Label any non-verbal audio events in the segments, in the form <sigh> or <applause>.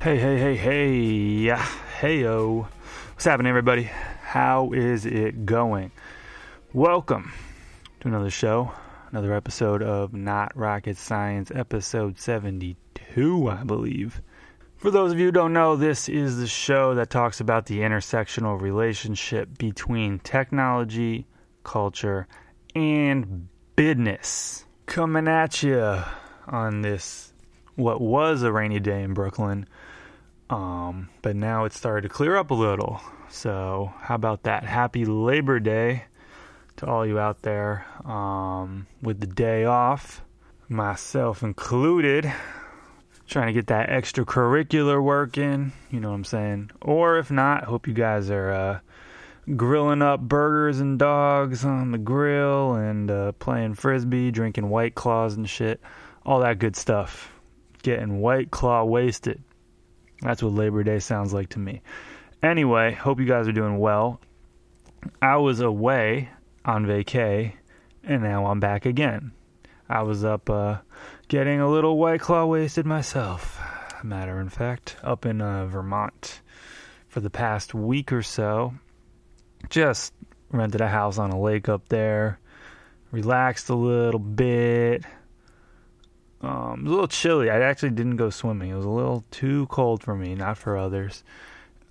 Hey, hey, hey, hey, yeah, hey, yo. What's happening, everybody? How is it going? Welcome to another show, another episode of Not Rocket Science, episode 72, I believe. For those of you who don't know, this is the show that talks about the intersectional relationship between technology, culture, and business. Coming at you on this, what was a rainy day in Brooklyn um, but now it's started to clear up a little. So, how about that? Happy Labor Day to all you out there um, with the day off, myself included. Trying to get that extracurricular work in, you know what I'm saying? Or if not, hope you guys are uh, grilling up burgers and dogs on the grill and uh, playing frisbee, drinking white claws and shit. All that good stuff. Getting white claw wasted. That's what Labor Day sounds like to me. Anyway, hope you guys are doing well. I was away on vacay, and now I'm back again. I was up uh, getting a little White Claw wasted myself. Matter of fact, up in uh, Vermont for the past week or so. Just rented a house on a lake up there, relaxed a little bit, um, it was a little chilly. I actually didn't go swimming. It was a little too cold for me, not for others.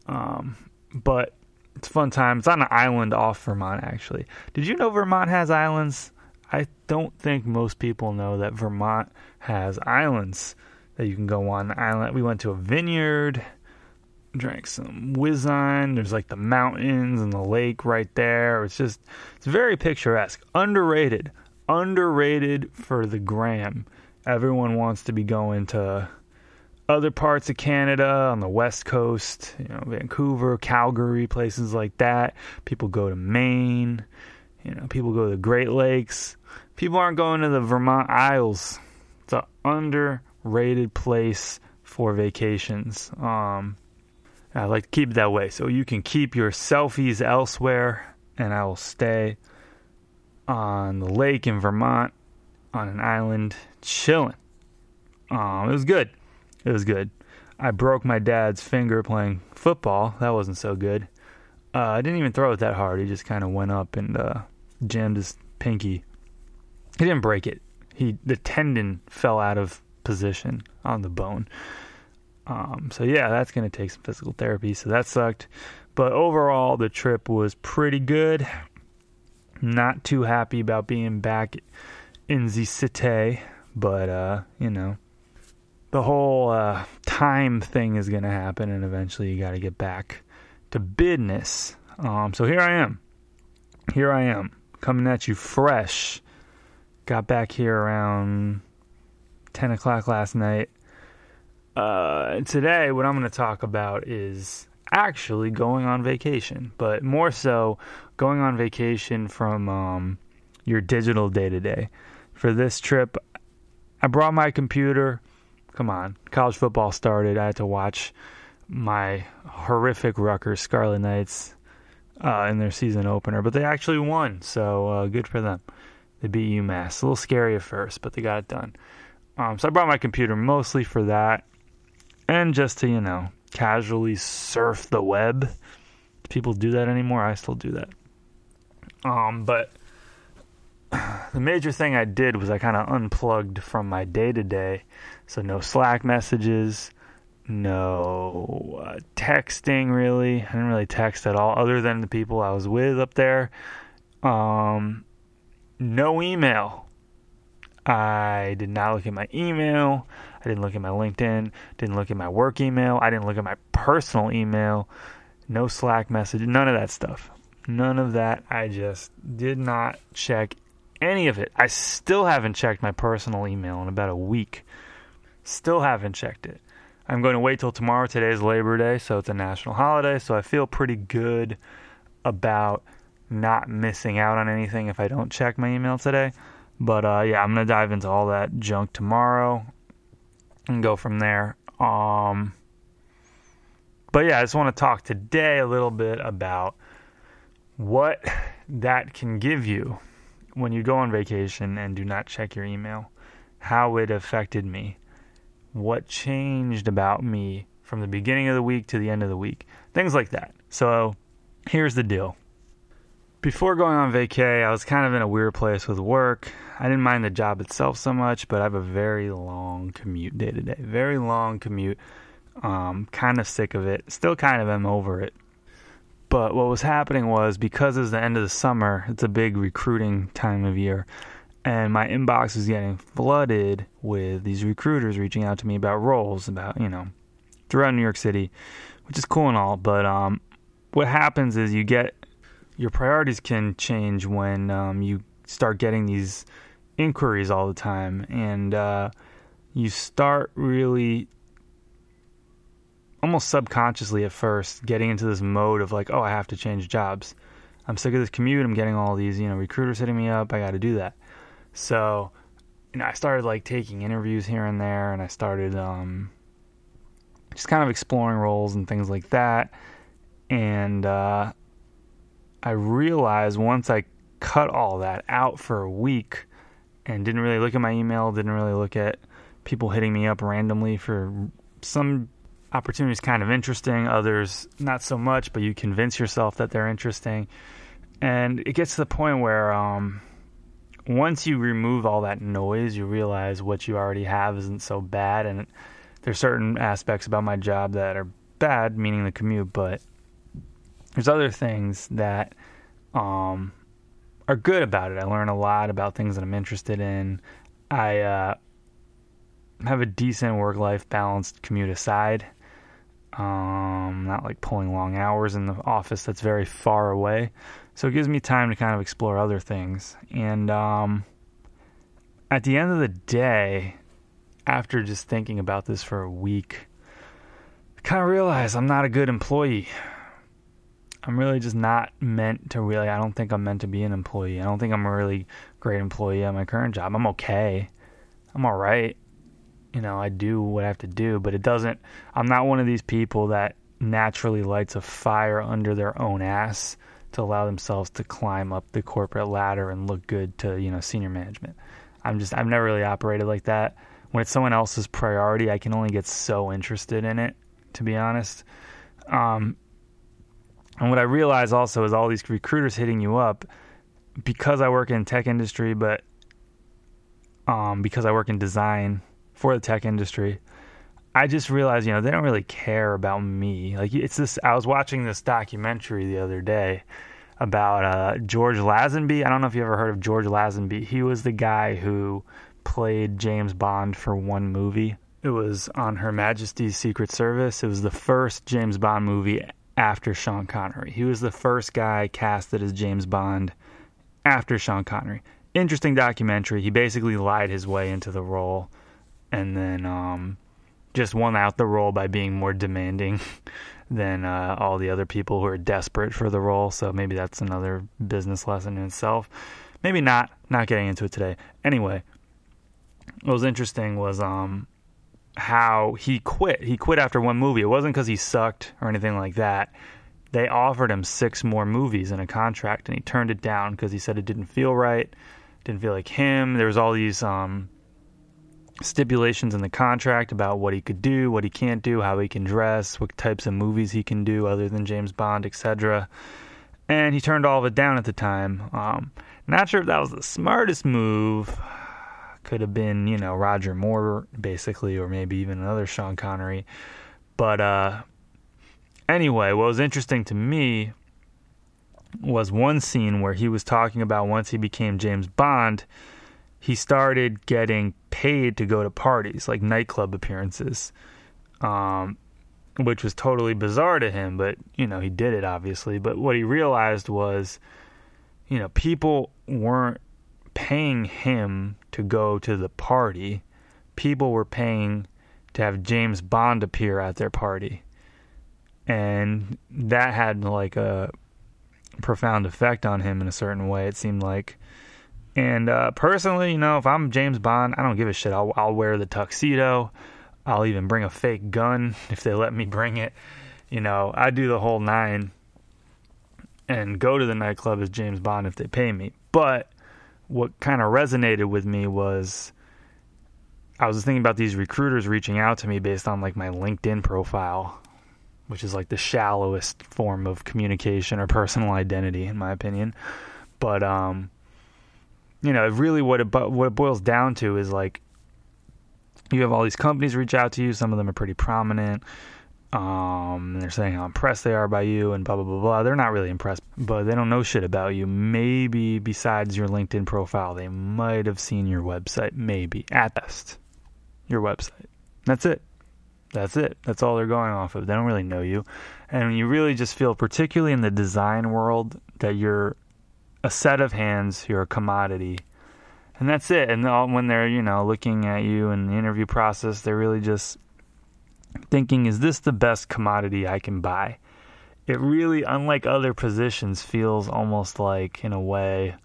Um, but it's fun time. It's on an island off Vermont, actually. Did you know Vermont has islands? I don't think most people know that Vermont has islands that you can go on. Island. We went to a vineyard, drank some Whizzon. There's like the mountains and the lake right there. It's just, it's very picturesque. Underrated. Underrated for the gram everyone wants to be going to other parts of Canada on the west coast, you know, Vancouver, Calgary, places like that. People go to Maine, you know, people go to the Great Lakes. People aren't going to the Vermont Isles. It's an underrated place for vacations. Um, I like to keep it that way. So you can keep your selfies elsewhere, and I will stay on the lake in Vermont on an island chilling. Um, it was good. It was good. I broke my dad's finger playing football. That wasn't so good. Uh, I didn't even throw it that hard. He just kind of went up and uh, jammed his pinky. He didn't break it. He the tendon fell out of position on the bone. Um, so yeah, that's gonna take some physical therapy. So that sucked. But overall, the trip was pretty good. Not too happy about being back in the city, but uh, you know, the whole uh, time thing is going to happen, and eventually you got to get back to business. Um, so here I am. Here I am, coming at you fresh. Got back here around 10 o'clock last night. Uh, today, what I'm going to talk about is actually going on vacation, but more so going on vacation from um, your digital day to day for this trip. I brought my computer. Come on, college football started. I had to watch my horrific Rutgers Scarlet Knights uh, in their season opener, but they actually won, so uh, good for them. They beat UMass. A little scary at first, but they got it done. Um, so I brought my computer mostly for that, and just to you know casually surf the web. People do that anymore? I still do that. Um, but the major thing I did was I kind of unplugged from my day to day. So, no Slack messages, no uh, texting really. I didn't really text at all, other than the people I was with up there. Um, no email. I did not look at my email. I didn't look at my LinkedIn. Didn't look at my work email. I didn't look at my personal email. No Slack message. None of that stuff. None of that. I just did not check any of it. I still haven't checked my personal email in about a week. Still haven't checked it. I'm going to wait till tomorrow. Today is Labor Day, so it's a national holiday, so I feel pretty good about not missing out on anything if I don't check my email today. But uh, yeah, I'm gonna dive into all that junk tomorrow and go from there. Um, but yeah, I just want to talk today a little bit about what that can give you when you go on vacation and do not check your email, how it affected me, what changed about me from the beginning of the week to the end of the week, things like that. So here's the deal. Before going on vacay, I was kind of in a weird place with work. I didn't mind the job itself so much, but I have a very long commute day to day. Very long commute. Um, kind of sick of it. Still kind of am over it. But what was happening was because it's the end of the summer, it's a big recruiting time of year, and my inbox was getting flooded with these recruiters reaching out to me about roles, about, you know, throughout New York City, which is cool and all. But um, what happens is you get your priorities can change when um, you start getting these inquiries all the time, and uh, you start really almost subconsciously at first getting into this mode of like, oh, I have to change jobs. I'm sick of this commute. I'm getting all these, you know, recruiters hitting me up. I got to do that. So, you know, I started like taking interviews here and there, and I started um, just kind of exploring roles and things like that. And uh, I realized once I cut all that out for a week and didn't really look at my email, didn't really look at people hitting me up randomly for some opportunities kind of interesting, others not so much, but you convince yourself that they're interesting. And it gets to the point where um, once you remove all that noise, you realize what you already have isn't so bad. And there's certain aspects about my job that are bad, meaning the commute, but there's other things that um, are good about it. I learn a lot about things that I'm interested in. I uh, have a decent work life balance commute aside. Um, not like pulling long hours in the office that's very far away. So it gives me time to kind of explore other things. And um, at the end of the day, after just thinking about this for a week, I kind of realize I'm not a good employee. I'm really just not meant to really, I don't think I'm meant to be an employee. I don't think I'm a really great employee at my current job. I'm okay. I'm all right you know, I do what I have to do, but it doesn't, I'm not one of these people that naturally lights a fire under their own ass to allow themselves to climb up the corporate ladder and look good to, you know, senior management. I'm just, I've never really operated like that. When it's someone else's priority, I can only get so interested in it, to be honest. Um, and what I realize also is all these recruiters hitting you up because I work in tech industry, but um, because I work in design for the tech industry. I just realized, you know, they don't really care about me. Like it's this. I was watching this documentary the other day about uh, George Lazenby. I don't know if you ever heard of George Lazenby. He was the guy who played James Bond for one movie. It was on Her Majesty's Secret Service. It was the first James Bond movie after Sean Connery. He was the first guy casted as James Bond after Sean Connery. Interesting documentary. He basically lied his way into the role and then um, just won out the role by being more demanding <laughs> than uh, all the other people who are desperate for the role. So maybe that's another business lesson in itself. Maybe not. Not getting into it today. Anyway, what was interesting was um, how he quit. He quit after one movie. It wasn't because he sucked or anything like that. They offered him six more movies in a contract, and he turned it down because he said it didn't feel right, didn't feel like him. There was all these um, stipulations in the contract about what he could do, what he can't do, how he can dress, what types of movies he can do other than James Bond, etc. And he turned all of it down at the time. Um, not sure if that was the smartest move. Could have been, you know, Roger Moore, basically, or maybe even another Sean Connery. But uh, anyway, what was interesting to me was one scene where he was talking about once he became James Bond he started getting paid to go to parties, like nightclub appearances, um, which was totally bizarre to him. But you know, he did it obviously. But what he realized was, you know, people weren't paying him to go to the party. People were paying to have James Bond appear at their party. And that had like a profound effect on him in a certain way, it seemed like. And uh, personally, you know, if I'm James Bond, I don't give a shit. I'll, I'll wear the tuxedo. I'll even bring a fake gun <laughs> if they let me bring it. You know, I do the whole nine and go to the nightclub as James Bond if they pay me. But what kind of resonated with me was I was thinking about these recruiters reaching out to me based on like my LinkedIn profile, which is like the shallowest form of communication or personal identity, in my opinion. But um, you know, really what it what it boils down to is like you have all these companies reach out to you. Some of them are pretty prominent. Um, they're saying how impressed they are by you and blah blah blah blah. They're not really impressed, but they don't know shit about you. Maybe besides your LinkedIn profile, they might have seen your website. Maybe at best, your website. That's it. That's it. That's all they're going off of. They don't really know you, and you really just feel, particularly in the design world, that you're a set of hands, you're a commodity, and that's it. And all, when they're you know looking at you in the interview process, they're really just thinking, is this the best commodity I can buy? It really, unlike other positions, feels almost like, in a way,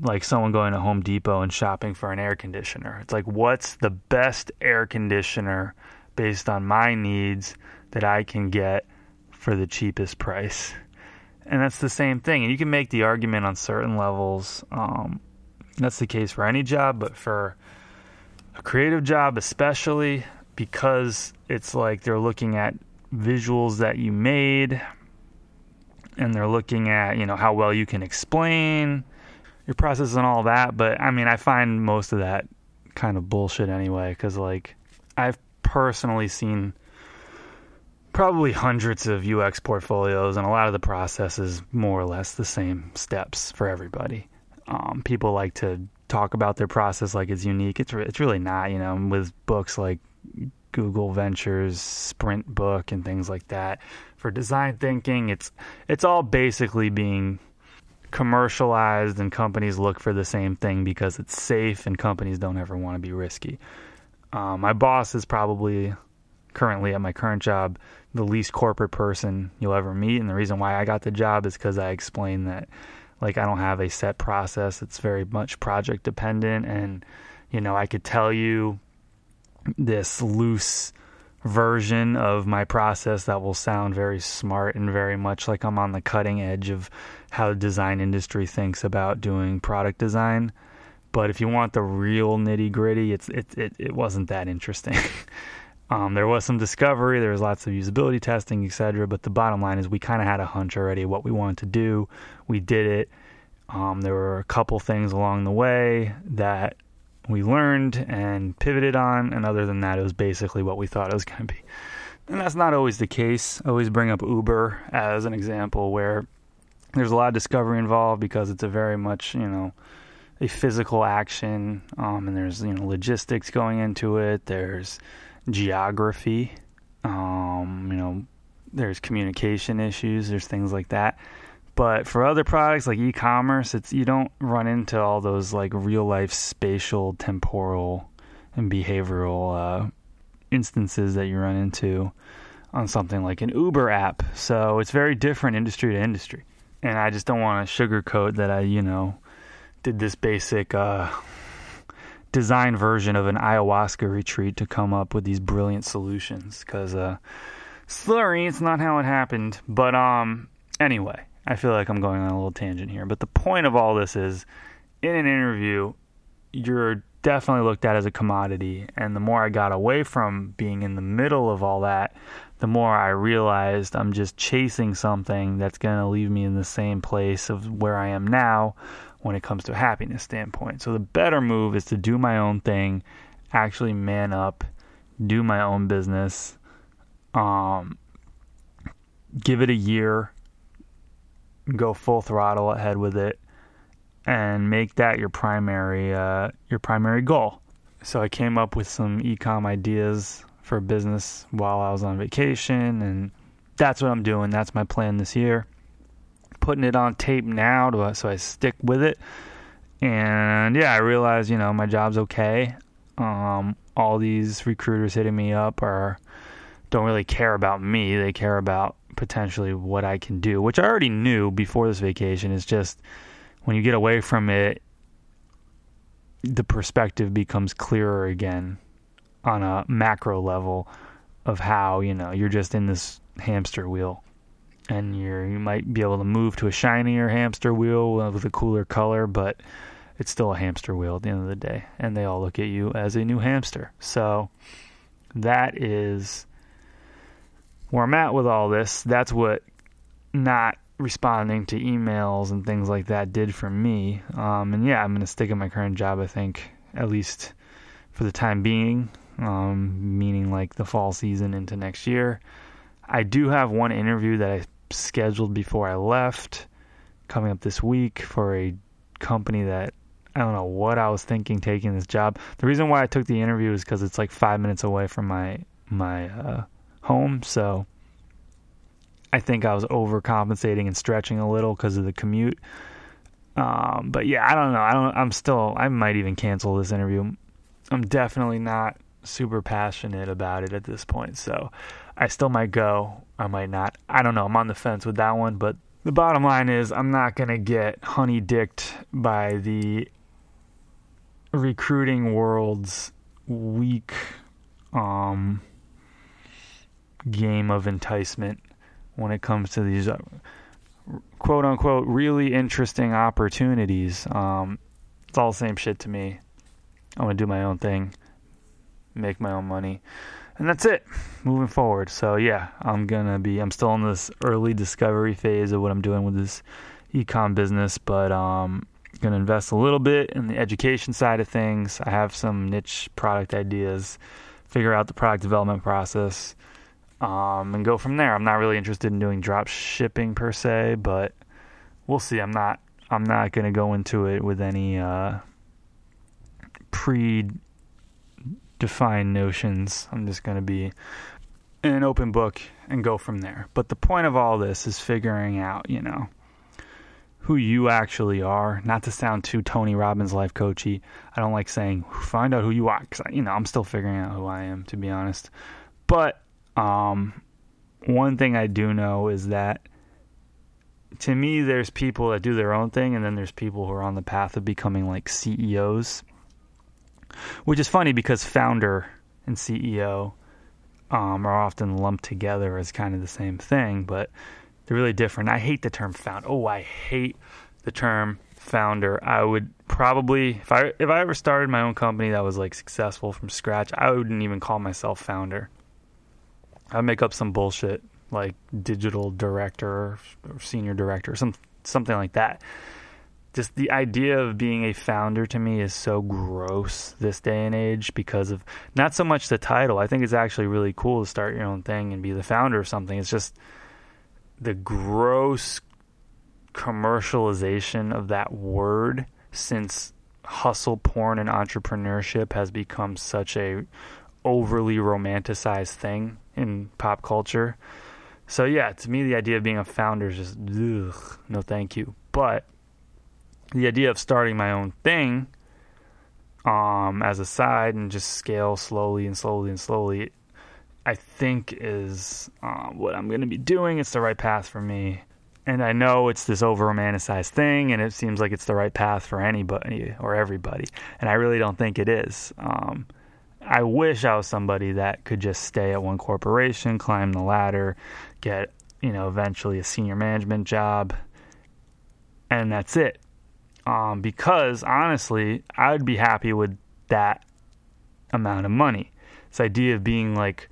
like someone going to Home Depot and shopping for an air conditioner. It's like, what's the best air conditioner based on my needs that I can get for the cheapest price? And that's the same thing. And you can make the argument on certain levels. Um, that's the case for any job, but for a creative job, especially, because it's like they're looking at visuals that you made and they're looking at, you know, how well you can explain your process and all that. But I mean, I find most of that kind of bullshit anyway, because like I've personally seen probably hundreds of UX portfolios, and a lot of the process is more or less the same steps for everybody. Um, people like to talk about their process like it's unique. It's re- it's really not, you know. With books like Google Ventures Sprint book and things like that for design thinking, it's it's all basically being commercialized and companies look for the same thing because it's safe and companies don't ever want to be risky. Um, my boss is probably currently at my current job the least corporate person you'll ever meet and the reason why I got the job is cuz I explained that like I don't have a set process it's very much project dependent and you know I could tell you this loose version of my process that will sound very smart and very much like I'm on the cutting edge of how the design industry thinks about doing product design. But if you want the real nitty gritty, it's it, it it wasn't that interesting. <laughs> um, there was some discovery, there was lots of usability testing, etc. But the bottom line is we kind of had a hunch already what we wanted to do. We did it. Um, there were a couple things along the way that we learned and pivoted on, and other than that, it was basically what we thought it was going to be. And that's not always the case. I always bring up Uber as an example where there's a lot of discovery involved because it's a very much, you know, a physical action, um, and there's you know logistics going into it. There's geography, um, you know, there's communication issues. There's things like that. But for other products like e-commerce, it's you don't run into all those like real life spatial, temporal, and behavioral uh, instances that you run into on something like an Uber app. So it's very different industry to industry. And I just don't want to sugarcoat that I, you know, did this basic uh, design version of an ayahuasca retreat to come up with these brilliant solutions. Because, uh, sorry, it's not how it happened. But um, anyway, I feel like I'm going on a little tangent here, but the point of all this is in an interview, you're definitely looked at as a commodity. And the more I got away from being in the middle of all that, the more I realized I'm just chasing something that's going to leave me in the same place of where I am now when it comes to a happiness standpoint. So the better move is to do my own thing, actually man up, do my own business, um, give it a year go full throttle ahead with it and make that your primary uh, your primary goal. So I came up with some ecom ideas for business while I was on vacation, and that's what I'm doing. That's my plan this year. Putting it on tape now to, so I stick with it. And yeah, I realize you know my job's okay. Um, all these recruiters hitting me up are don't really care about me. They care about potentially what I can do, which I already knew before this vacation. Is just when you get away from it, the perspective becomes clearer again on a macro level of how you know you're just in this hamster wheel and you're you might be able to move to a shinier hamster wheel with a cooler color but it's still a hamster wheel at the end of the day and they all look at you as a new hamster. So that is where I'm at with all this. That's what not responding to emails and things like that did for me. Um, and yeah I'm going to stick in my current job I think at least for the time being um, meaning like the fall season into next year. I do have one interview that I scheduled before I left coming up this week for a company that I don't know what I was thinking taking this job. The reason why I took the interview is because it's like five minutes away from my my uh, home, so I think I was overcompensating and stretching a little because of the commute. Um, but yeah, I don't know. I don't. I'm still. I might even cancel this interview. I'm definitely not super passionate about it at this point. So I still might go. I might not. I don't know. I'm on the fence with that one. But the bottom line is, I'm not going to get honey dicked by the recruiting world's weak um, game of enticement when it comes to these uh, quote unquote really interesting opportunities. Um, it's all the same shit to me. I'm going to do my own thing make my own money. And that's it moving forward. So, yeah, I'm to be, I'm still in this early discovery phase of what I'm doing with this ecom business, but um, to invest a little bit in the education side of things. I have some niche product ideas, figure out the product development process, um, and go from there. I'm not really interested in doing drop shipping per se, but we'll see. I'm not. I'm not to go into it with any uh, pre define notions. I'm just going to be an open book and go from there. But the point of all this is figuring out, you know, who you actually are. Not to sound too Tony Robbins life coachy. I don't like saying find out who you are because you know I'm still figuring out who I am to be honest. But um, one thing I do know is that to me, there's people that do their own thing, and then there's people who are on the path of becoming like CEOs which is funny because founder and CEO um, are often lumped together as kind of the same thing, but they're really different. I hate the term found. Oh, I hate the term founder. I would probably if I if I ever started my own company that was like successful from scratch, I wouldn't even call myself founder. I'd make up some bullshit like digital director or senior director, some something like that just the idea of being a founder to me is so gross this day and age because of not so much the title. I think it's actually really cool to start your own thing and be the founder of something. It's just the gross commercialization of that word since hustle porn and entrepreneurship has become such a overly romanticized thing in pop culture. So yeah, to me the idea of being a founder is just ugh, no thank you. But the idea of starting my own thing um, as a side and just scale slowly and slowly and slowly, I think is uh, what I'm going to be doing. It's the right path for me. And I know it's this over romanticized thing, and it seems like it's the right path for anybody or everybody. And I really don't think it is. Um, I wish I was somebody that could just stay at one corporation, climb the ladder, get, you know, eventually a senior management job, and that's it um, because honestly, I would be happy with that amount of money. This idea of being like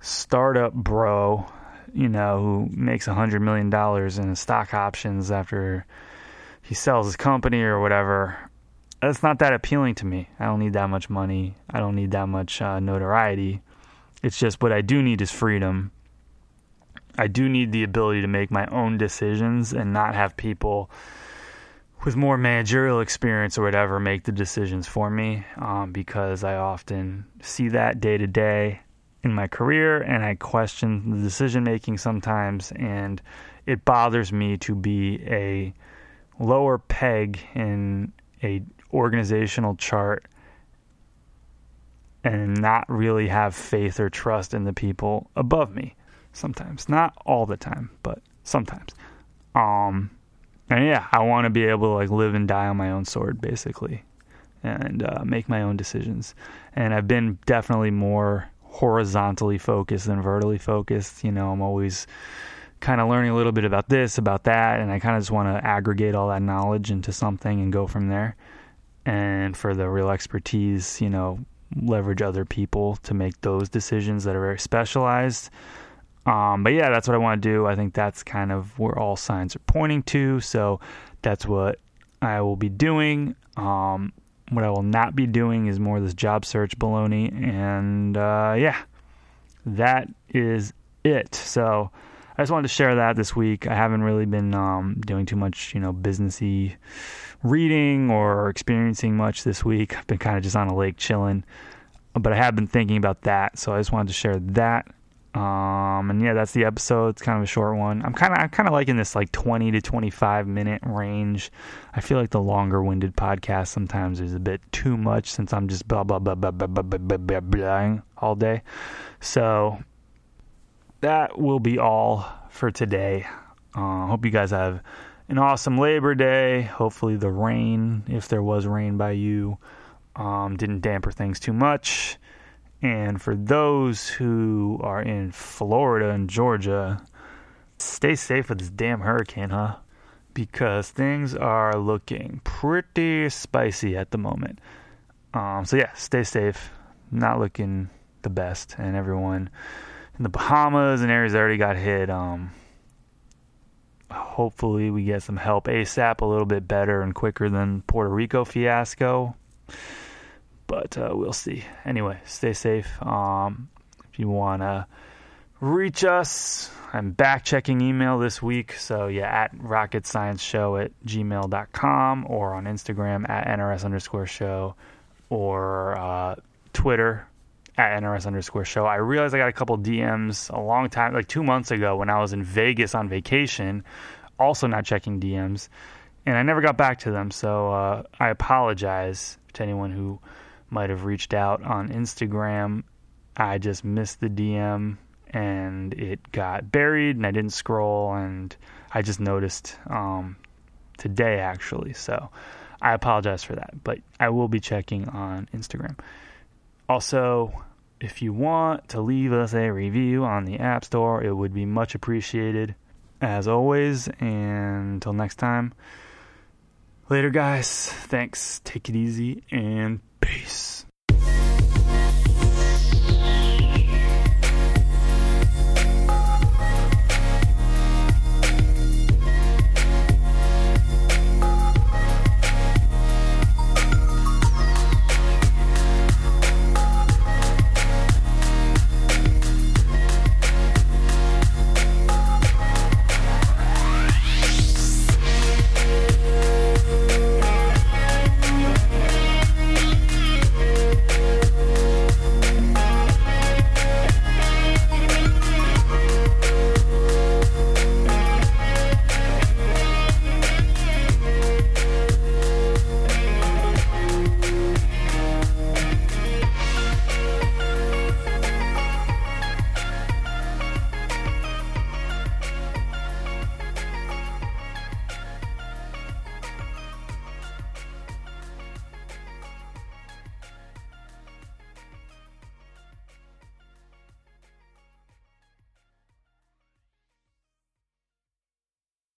startup bro, you know, who makes a hundred million dollars in stock options after he sells his company or whatever. That's not that appealing to me. I don't need that much money. I don't need that much uh, notoriety. It's just what I do need is freedom. I do need the ability to make my own decisions and not have people with more managerial experience or whatever make the decisions for me um, because I often see that day to day in my career and I question the decision making sometimes and it bothers me to be a lower peg in a organizational chart and not really have faith or trust in the people above me. Sometimes. Not all the time but sometimes. Um and yeah i want to be able to like live and die on my own sword basically and uh, make my own decisions and i've been definitely more horizontally focused than vertically focused you know i'm always kind of learning a little bit about this about that and i kind of just want to aggregate all that knowledge into something and go from there and for the real expertise you know leverage other people to make those decisions that are very specialized. Um, but yeah, that's what I want to do. I think that's kind of where all signs are pointing to. So that's what I will be doing. Um, what I will not be doing is more of this job search baloney. And uh, yeah, that is it. So I just wanted to share that this week. I haven't really been um, doing too much, you know, businessy reading or experiencing much this week. I've been kind of just on a lake chilling, but I have been thinking about that, so I just wanted to share that. Um, and yeah, that's the episode. It's kind of a short one. I'm kind of I'm kind of liking this like 20 to 25 minute range. I feel like the longer winded podcast sometimes is a bit too much since I'm just blah blah blah blah blah blah blah blah, blah, blah all day. So that will be all for today. Uh, hope you guys have an awesome Labor Day. Hopefully, the rain, if there was rain by you, um, didn't damper things too much. And for those who are in Florida and Georgia, stay safe with this damn hurricane, huh? Because things are looking pretty spicy at the moment. Um, so, yeah, stay safe. Not looking the best. And everyone in the Bahamas and areas that already got hit, um, hopefully we get some help ASAP, a little bit better and quicker than Puerto Rico fiasco. But uh, we'll see. Anyway, stay safe. Um, if you want to reach us, I'm back checking email this week. So, yeah, at rocket science show at gmail.com or on Instagram at NRS underscore show or uh, Twitter at NRS underscore show. I realized I got a couple DMs a long time, like two months ago when I was in Vegas on vacation, also not checking DMs, and I never got back to them. So uh, I apologize to anyone who might have reached out on Instagram. I just missed the DM and it got buried and I didn't scroll and I just noticed um, today actually. So I apologize for that, but I will be checking on Instagram. Also, if you want to leave us a review on the App Store, it would be much appreciated. As always, and until next time, later, guys. Thanks. Take it easy and peace.